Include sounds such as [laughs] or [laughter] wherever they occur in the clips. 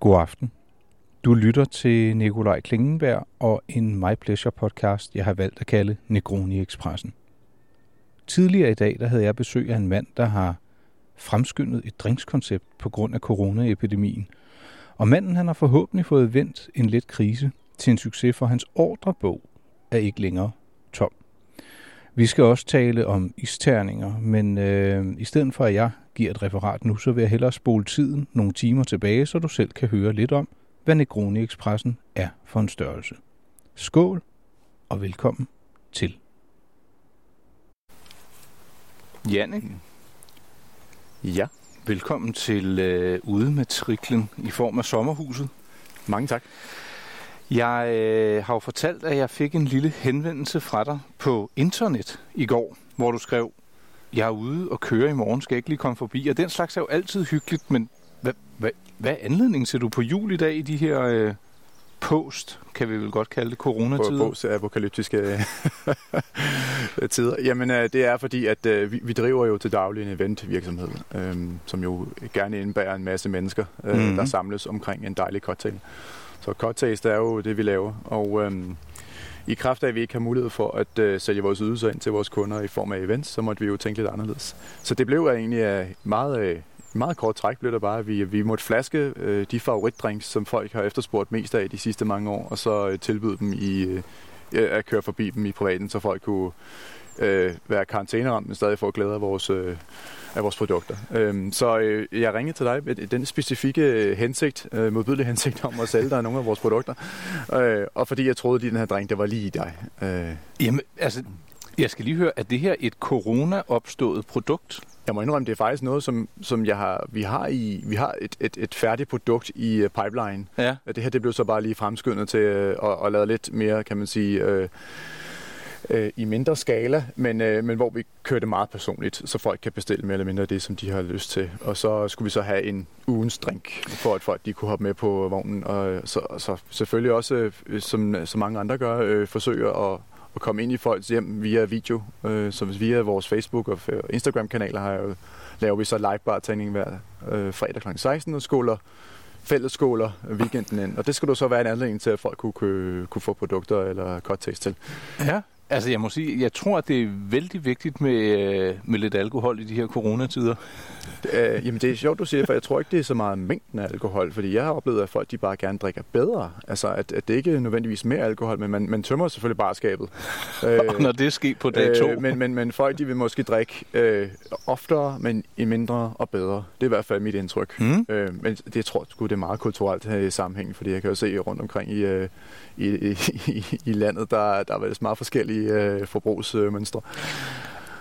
God aften. Du lytter til Nikolaj Klingenberg og en My Pleasure podcast, jeg har valgt at kalde Negroni Expressen. Tidligere i dag der havde jeg besøg af en mand, der har fremskyndet et drinkskoncept på grund af coronaepidemien. Og manden han har forhåbentlig fået vendt en let krise til en succes, for hans ordrebog er ikke længere. Vi skal også tale om isterninger, men øh, i stedet for at jeg giver et referat nu, så vil jeg hellere spole tiden nogle timer tilbage, så du selv kan høre lidt om, hvad Negroni Expressen er for en størrelse. Skål og velkommen til. Janne, Ja, velkommen til øh, Ude med Triklen i form af sommerhuset. mange tak. Jeg øh, har jo fortalt, at jeg fik en lille henvendelse fra dig på internet i går, hvor du skrev, jeg er ude og køre i morgen, skal jeg ikke lige komme forbi? Og den slags er jo altid hyggeligt, men hvad, hvad, hvad er anledningen til, at du på jul i dag i de her øh, post, kan vi vel godt kalde det, På coronatider? Bogs apokalyptiske [laughs] tider. Jamen, øh, det er fordi, at øh, vi, vi driver jo til daglig en eventvirksomhed, øh, som jo gerne indebærer en masse mennesker, øh, Mhm. mm-hmm. der samles omkring en dejlig cocktail. Så cocktails, det er jo det, vi laver. Og øhm, i kraft af, at vi ikke har mulighed for at øh, sælge vores ydelser ind til vores kunder i form af events, så måtte vi jo tænke lidt anderledes. Så det blev egentlig øh, meget... Øh, meget kort træk blev der bare, at vi, vi måtte flaske øh, de favoritdrinks, som folk har efterspurgt mest af de sidste mange år, og så øh, tilbyde dem i, øh, at køre forbi dem i privaten, så folk kunne øh, være karantæneramt, men stadig få glæde af vores, øh, af vores produkter. Øhm, så øh, jeg ringede til dig med den specifikke øh, hensigt, øh, modbydelige [laughs] hensigt om at sælge dig nogle af vores produkter, øh, og fordi jeg troede, at den her drink, det var lige i dig. Øh, Jamen, altså, jeg skal lige høre, er det her et corona-opstået produkt? Jeg må indrømme, det er faktisk noget, som, som jeg har, vi har, i, vi har et, et, et færdigt produkt i uh, pipeline. Ja. Det her det blev så bare lige fremskyndet til uh, at, at lave lidt mere, kan man sige, uh, øh, i mindre skala, men, øh, men hvor vi kører det meget personligt, så folk kan bestille mere eller mindre det, som de har lyst til. Og så skulle vi så have en ugens drink, for at folk de kunne hoppe med på vognen. Og så, så selvfølgelig også, øh, som, som mange andre gør, øh, forsøger at at komme ind i folks hjem via video. Øh, så hvis via vores Facebook og Instagram-kanaler har jeg jo, laver vi så live bartending hver øh, fredag kl. 16 og skoler fællesskoler weekenden ind. Og det skulle så være en anledning til, at folk kunne, kunne, kunne få produkter eller cocktails til. Ja. Altså, jeg må sige, jeg tror, at det er vældig vigtigt med, øh, med lidt alkohol i de her coronatider. Øh, jamen det er sjovt, du siger, for jeg tror ikke, det er så meget mængden af alkohol, fordi jeg har oplevet, at folk de bare gerne drikker bedre. Altså, at, at det ikke er nødvendigvis mere alkohol, men man, man tømmer selvfølgelig bare skabet. [laughs] Øh, Og når det er sket på dag to. Øh, men, men, men folk de vil måske drikke øh, oftere, men i mindre og bedre. Det er i hvert fald mit indtryk. Mm. Øh, men det jeg tror jeg det er meget kulturelt her i sammenhæng, fordi jeg kan jo se rundt omkring i, øh, i, i, i, i landet, der, der er vel meget forskellige øh, forbrugsmønstre.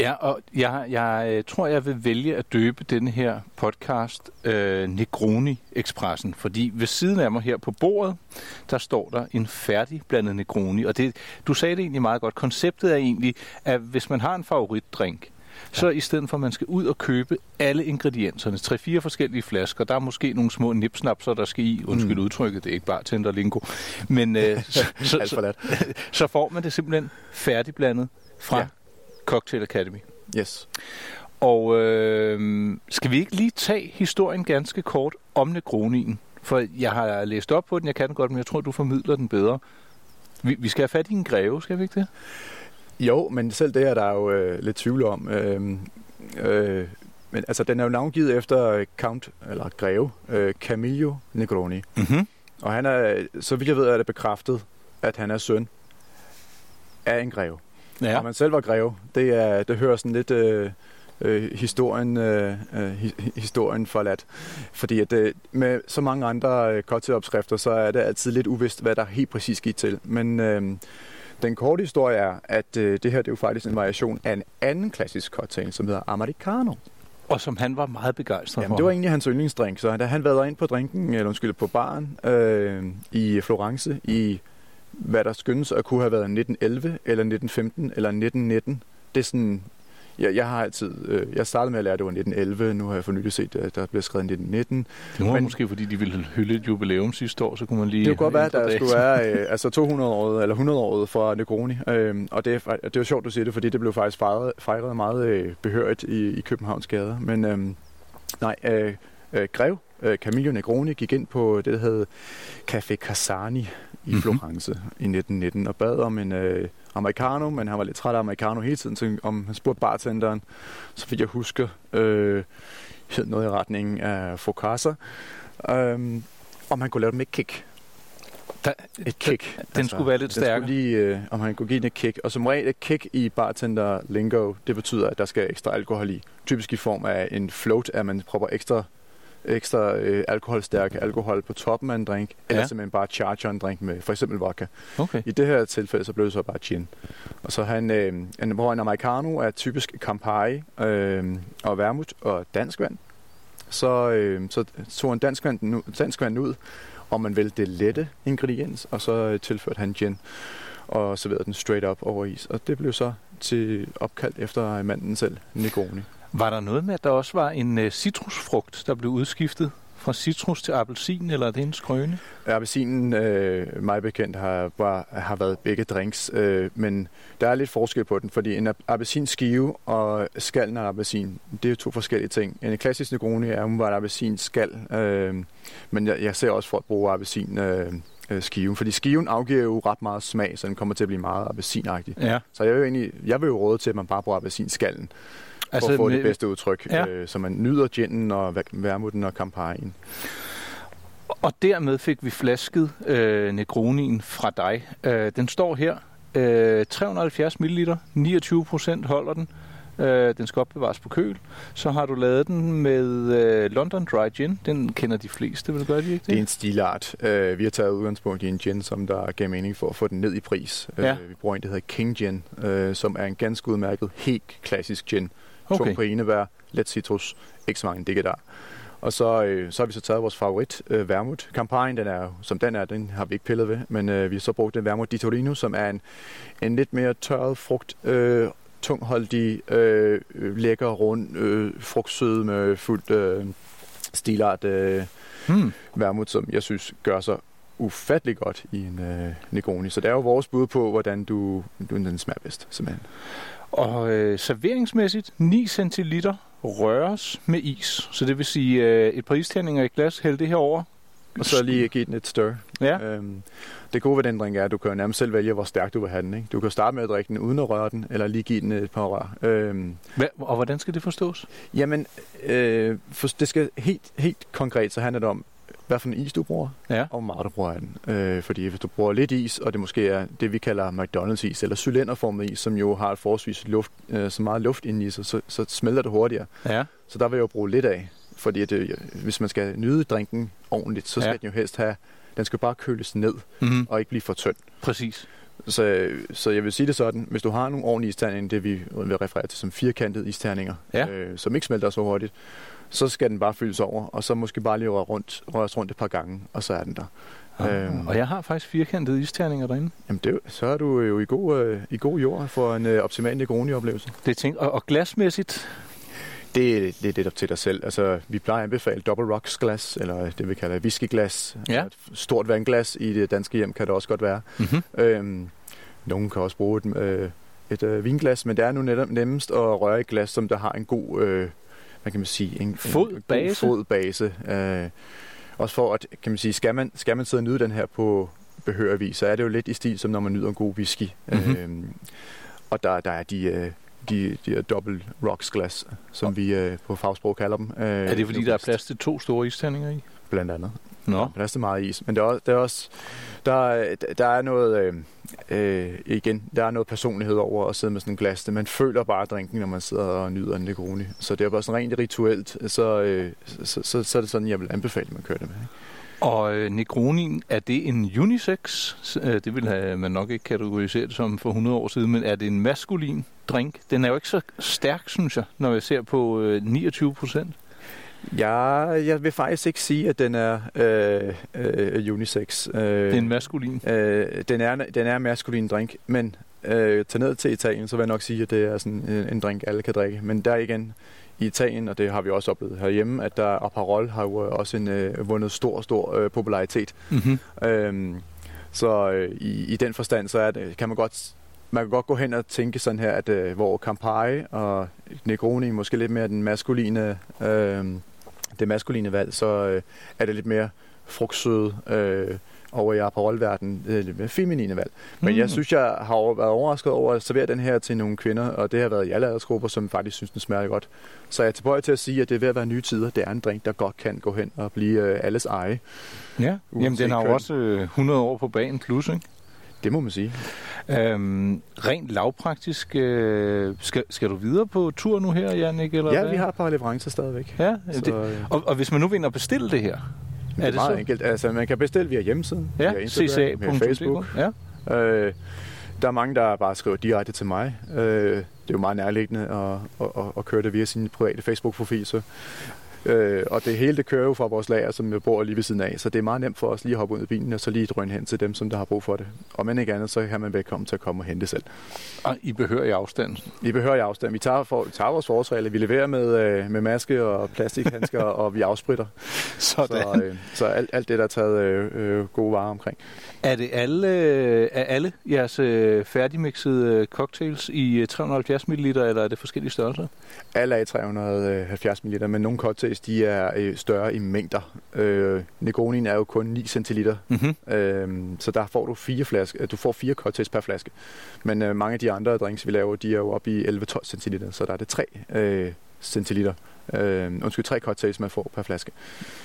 Ja, og jeg, jeg øh, tror, jeg vil vælge at døbe den her podcast øh, Negroni Expressen, fordi ved siden af mig her på bordet, der står der en færdig blandet Negroni, og det, du sagde det egentlig meget godt. Konceptet er egentlig, at hvis man har en favoritdrink så i stedet for, at man skal ud og købe alle ingredienserne, tre-fire forskellige flasker, der er måske nogle små nipsnapser, der skal i, undskyld Mm. udtrykket, det er ikke bare tænder lingo, men øh, [laughs] så, så, så, [laughs] så får man det simpelthen færdigblandet fra. Ja. Cocktail Academy. Yes. Og øh, skal vi ikke lige tage historien ganske kort om Negronien? For jeg har læst op på den, jeg kan den godt, men jeg tror, du formidler den bedre. Vi, vi skal have fat i en greve, skal vi ikke det? Jo, men selv det er der jo øh, lidt tvivl om. Øh, øh, men altså, den er jo navngivet efter øh, Count, eller Greve, øh, Camillo Negroni. Mm-hmm. Og han er, så vidt jeg ved, er det bekræftet, at han er søn af en greve. Ja. Og man selv var greve, det, er, det hører sådan lidt øh, øh, historien, øh, øh, hi- historien forladt. Fordi at, øh, med så mange andre øh, cocktailopskrifter, så er det altid lidt uvist, hvad der helt præcis gik til. Men øh, den korte historie er, at øh, det her det er jo faktisk en variation af en anden klassisk cocktail, som hedder Americano. Og som han var meget begejstret Jamen, for. det var egentlig hans yndlingsdrink, så da han været ind på drinken, eller undskyld, på baren øh, i Florence i hvad der skyndes at kunne have været 1911, eller 1915, eller 1919. Det er sådan jeg, jeg har altid, øh, jeg startede med at lære, at det var 1911, nu har jeg for nylig set, at der bliver skrevet 1919. Det var Men- måske, fordi de ville hylde et jubilæum sidste år, så kunne man lige... Det kunne godt være, at der dato. skulle være [laughs] øh, altså 200 år eller 100 år fra Negroni. Øh, og det er, det jo sjovt, du siger det, fordi det blev faktisk fejret, fejret meget øh, behørigt i, i Københavns gader. Men øh, nej, øh, øh, Grev øh, Camillo Negroni gik ind på det, der hed Café Casani i Mhm. Florence mm-hmm. i 1919 og bad om en øh, americano, men han var lidt træt af americano hele tiden, så om han spurgte bartenderen, så fik jeg huske, øh, noget i retningen af Focaccia, øh, om han kunne lave dem med kick. Der, Et kick. den skulle være lidt den stærkere. Lige, øh, om han kunne give den et kick. Og som regel et kick i bartender lingo, det betyder, at der skal ekstra alkohol i. Typisk i form af en float, at man propper ekstra ekstra øh, alkoholstærke alkohol på toppen af en drink, eller Ja. simpelthen bare charger en drink med for eksempel vodka. okay. I det her tilfælde, så blev det så bare gin. Og så han, øh, en, hvor en americano er typisk Campari øh, og vermouth og dansk vand. Så, øh, så tog han dansk vand, dansk vand ud, og man vil det lette ingrediens, og så øh, tilførte han gin og serverede den straight up over is. Og det blev så til opkaldt efter manden selv, Negroni. Var der noget med, at der også var en øh, citrusfrugt, der blev udskiftet fra citrus til appelsin, eller er det en skrøne? Appelsinen, øh, mig bekendt, har, var, har været begge drinks, øh, men der er lidt forskel på den, fordi en ap- appelsinskive og skallen af appelsin, det er to forskellige ting. En klassisk Negroni er umiddelbart appelsinskal, øh, men jeg, jeg ser også folk bruge appelsin øh, øh, skiven, fordi skiven afgiver jo ret meget smag, så den kommer til at blive meget appelsinagtig. Ja. Så jeg vil, jo egentlig, jeg vil jo råde til, at man bare bruger appelsinskallen, altså, for at få med, det bedste udtryk, Ja. øh, så man nyder ginen og ver- vermuten og Camparien. Og dermed fik vi flasket øh, Negronien fra dig. Øh, den står her. Øh, 370 ml, 29 procent holder den. Øh, den skal opbevares på køl. Så har du lavet den med øh, London Dry Gin. Den kender de fleste, vil gøre de ikke det? Det er en stilart. Uh, vi har taget udgangspunkt i en gin, som der gav mening for at få den ned i pris. Ja. Uh, vi bruger en, der hedder King Gin, uh, som er en ganske udmærket, helt klassisk gin. Okay. Tung på enebær, let citrus, ikke så mange der. Og så, øh, så har vi så taget vores favorit, øh, vermouth. Campagnen, den er som den er, den har vi ikke pillet ved, men øh, vi har så brugt den vermouth di Torino, som er en, en lidt mere tørret frugt, øh, tungholdig, øh, lækker, rund, øh, frugtsød med fuldt øh, stilart øh, Hmm. vermouth, som jeg synes gør sig ufattelig godt i en øh, Negroni. Så det er jo vores bud på, hvordan du, du den smager bedst, simpelthen. Og øh, serveringsmæssigt, 9 centiliter røres med is. Så det vil sige øh, et par isterninger i et glas, hæld det her over. Og så lige give den et stir. Ja. Øhm, det gode ved den drink er, at du kan nærmest selv vælge, hvor stærk du vil have den. Ikke? Du kan starte med at drikke den uden at røre den, eller lige give den et par rør. Øhm, Hva, og hvordan skal det forstås? jamen, øh, for det skal helt, helt konkret, så handler det om, hvad for en is du bruger, Ja. og hvor meget du bruger af den. Øh, fordi hvis du bruger lidt is, og det måske er det, vi kalder McDonald's is, eller cylinderformet is, som jo har et forholdsvis luft, øh, så meget luft inde i sig, så, så smelter det hurtigere. Ja. Så der vil jeg jo bruge lidt af. Fordi at, øh, hvis man skal nyde drinken ordentligt, så skal ja. den jo helst have, den skal bare køles ned, Mm-hmm. og ikke blive for tynd. Præcis. Så, så jeg vil sige det sådan, hvis du har nogle ordentlige isterninger, det vi vil referere til som firkantede isterninger, Ja. øh, som ikke smelter så hurtigt, så skal den bare fyldes over, og så måske bare lige røre rundt, røres rundt et par gange, og så er den der. Ah, Øhm. Og jeg har faktisk firkantede isterninger derinde. Jamen det, så er du jo i god, øh, i god jord for en øh, optimal Negroni-oplevelse. Det er ting. Og, og glasmæssigt, Det, er- det er lidt op til dig selv. Altså, vi plejer at anbefale double rocks glas, eller det vi kalder whiskyglas. Ja. Et stort vandglas i det danske hjem kan det også godt være. mm-hmm. Øhm, nogen kan også bruge et, øh, et øh, vinglas, men det er nu netop nemmest at røre et glas, som der har en god, øh, hvad kan man sige, en, Fodbase. en fodbase. Øh, også for at, kan man sige, skal man, skal man sidde og nyde den her på behørig vis, så er det jo lidt i stil, som når man nyder en god whisky. Mhm. Øhm, og der, der er de, øh, de, de her double rocks glas, som vi øh, på fagsprog kalder dem. Øh, er det fordi, der er plads til to store isterninger i? Blandt andet. Nå. Plads til meget is. Men der er, også- der er også der, er- der er noget øh, øh, igen, der er noget personlighed over at sidde med sådan en glas. Man føler bare drinken, når man sidder og nyder en Negroni. Så det er bare sådan rent rituelt, så, øh, så, så, så, er det sådan, jeg vil anbefale, at man kører det med. Ikke? Og øh, Negronien, er det en unisex? Øh, Det have, man nok ikke kategorisere det som for 100 år siden, men er det en maskulin drink? Den er jo ikke så stærk, synes jeg, når jeg ser på øh, 29 procent. Ja, jeg vil faktisk ikke sige, at den er øh, øh, unisex. Øh, Det er en maskulin. Øh, den, er, den er en maskulin drink, men øh, tag ned til Italien, så vil jeg nok sige, at det er sådan en, en drink, alle kan drikke. Men der igen, i Italien, og det har vi også oplevet herhjemme, at der Aperol har jo også en, øh, vundet stor, stor øh, popularitet. Mm-hmm. Øhm, så øh, i, i den forstand, så er det, kan man godt man kan godt gå hen og tænke sådan her, at øh, hvor Campari og Negroni måske lidt mere den maskuline øh, det maskuline valg, så øh, er det lidt mere frugtsøde øh, over i Aperol-verdenen, øh, lidt mere feminine valg. Men mm. jeg synes, jeg har været overrasket over at servere den her til nogle kvinder, og det har været i alle aldersgrupper, som faktisk synes, den smager godt. Så jeg er tilbøjelig til at sige, at det er ved at være nye tider. Det er en drink, der godt kan gå hen og blive øh, alles eje. Ja, jamen den har jo også øh, 100 år på banen plus, ikke? Det må man sige. Øhm, rent lavpraktisk, øh, skal, skal du videre på tur nu her, Jannik? Eller Ja, hvad? vi har et par leverancer stadigvæk. Ja, Så, det, øh, og, og hvis man nu vinder at bestille det her, det er, det meget så? enkelt. Altså, man kan bestille via hjemmesiden, ja, via Instagram, via Facebook. Ja. Øh, der er mange, der bare skriver direkte til mig. Øh, det er jo meget nærliggende at, at, at, at køre det via sin private Facebook-profil. Så. Øh, og det hele det kører jo fra vores lager, som jeg bor lige ved siden af. Så det er meget nemt for os lige at hoppe ud i bilen, og så lige drøne hen til dem, som der har brug for det. Og men ikke andet, så kan man velkommen til at komme og hente selv. Og I behøver i afstand. Vi behøver i afstand. Vi tager, for, vi tager vores forholdsregler. Vi leverer med, øh, med maske og plastikhandsker, [laughs] og vi afspritter. Sådan. Så, øh, så alt, alt det, der er taget øh, øh, gode varer omkring. Er det alle, øh, er alle jeres øh, færdigmixede cocktails i øh, 370 ml, eller er det forskellige størrelser? Alle er i 370 ml, men nogle cocktails de er øh, større i mængder. Øh, Negronin er jo kun 9 centiliter, Mm-hmm. øh, så der får du fire flaske, du får fire cocktails per flaske. Men øh, mange af de andre drinks, vi laver, de er jo oppe i 11-12 centiliter, så der er det 3 øh, centiliter. Øh, undskyld, tre cocktails, man får per flaske.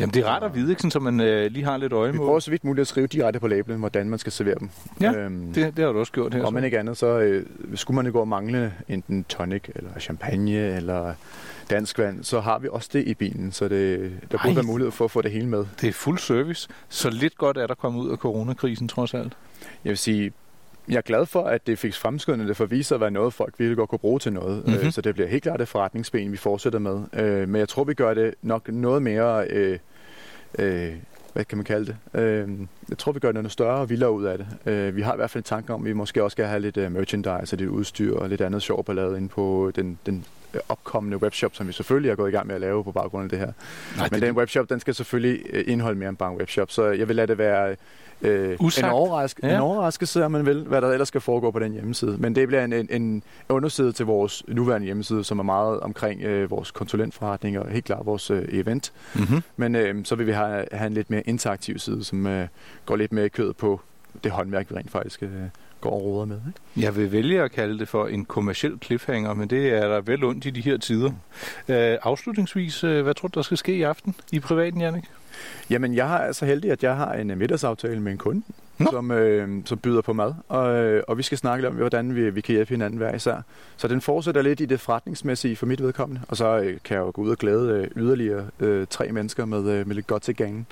Jamen det er rart at vide, ikke? Sådan, så man øh, lige har lidt øje Vi med. prøver så vidt muligt at skrive direkte på labelen, hvordan man skal servere dem. Ja, Øhm, Det, det har du også gjort her. og så. men ikke andet, så øh, skulle man gå og mangle enten tonic, eller champagne, eller dansk vand, så har vi også det i bilen. Så det, der burde Ej. være mulighed for at få det hele med. Det er fuld service. Så lidt godt er der kommet ud af coronakrisen, trods alt. Jeg vil sige, jeg er glad for, at det fik fremskyndet det, for at vise at være noget, folk virkelig godt kunne bruge til noget. Mhm. Mm-hmm. Så det bliver helt klart et forretningsben, vi fortsætter med. Øh, Men jeg tror, vi gør det nok noget mere... Øh, øh, hvad kan man kalde det? Øh, jeg tror, vi gør noget større og vildere ud af det. Øh, vi har i hvert fald en tanke om, at vi måske også skal have lidt merchandise og lidt udstyr og lidt andet sjov ballade ind på den, den opkommende webshop, som vi selvfølgelig er gået i gang med at lave på baggrund af det her. Nej, Men den webshop, den skal selvfølgelig øh, indeholde mere end bare en webshop, så jeg vil lade det være øh, en, overrask- Ja. en overraskelse, om man vil, hvad der ellers skal foregå på den hjemmeside. Men det bliver en, en, en underside til vores nuværende hjemmeside, som er meget omkring øh, vores konsulentforretning og helt klart vores øh, event. Mm-hmm. Men øh, så vil vi have, have en lidt mere interaktiv side, som øh, går lidt mere i kødet på det håndværk, vi rent faktisk øh, går og råder med. Ikke? Jeg vil vælge at kalde det for en kommersiel cliffhanger, men det er der vel ondt i de her tider. Øh, afslutningsvis, øh, hvad tror du, der skal ske i aften i privaten, Jannik? Jamen, jeg er så heldig, at jeg har en øh, middagsaftale med en kunde, Nå. som, øh, som byder på mad. Og, øh, og vi skal snakke lidt om, hvordan vi, vi kan hjælpe hinanden hver især. Så den fortsætter lidt i det forretningsmæssige for mit vedkommende. Og så øh, kan jeg jo gå ud og glæde øh, yderligere øh, tre mennesker med, øh, med lidt godt til gangen.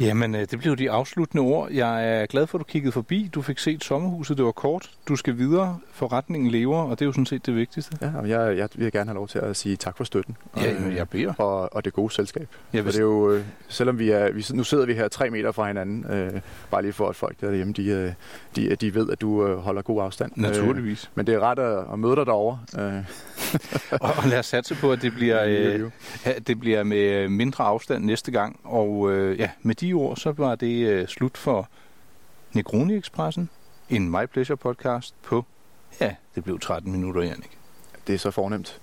Jamen, øh, det blev de afsluttende ord. Jeg er glad for, at du kiggede forbi. Du fik set sommerhuset. Det var kort. Du skal videre. Forretningen lever, og det er jo sådan set det vigtigste. Ja, og jeg, jeg vil gerne have lov til at sige tak for støtten. Og, Ja, jamen, jeg beder. og, og det gode selskab. Jeg For vil, det er jo, øh, selvom vi er, vi, nu sidder vi her tre meter fra hinanden, øh, bare lige for at folk derhjemme, de, øh, de, de ved, at du øh, holder god afstand. Øh, naturligvis. men det er ret at, at møde dig derovre. Øh, [laughs] Og, og lad os satse på, at det bliver, øh, det bliver med øh, mindre afstand næste gang. Og øh, ja, med de ord, så var det øh, slut for Negroni Expressen, en My Pleasure podcast på, ja, det blev 13 minutter, Jannik. Det er så fornemt.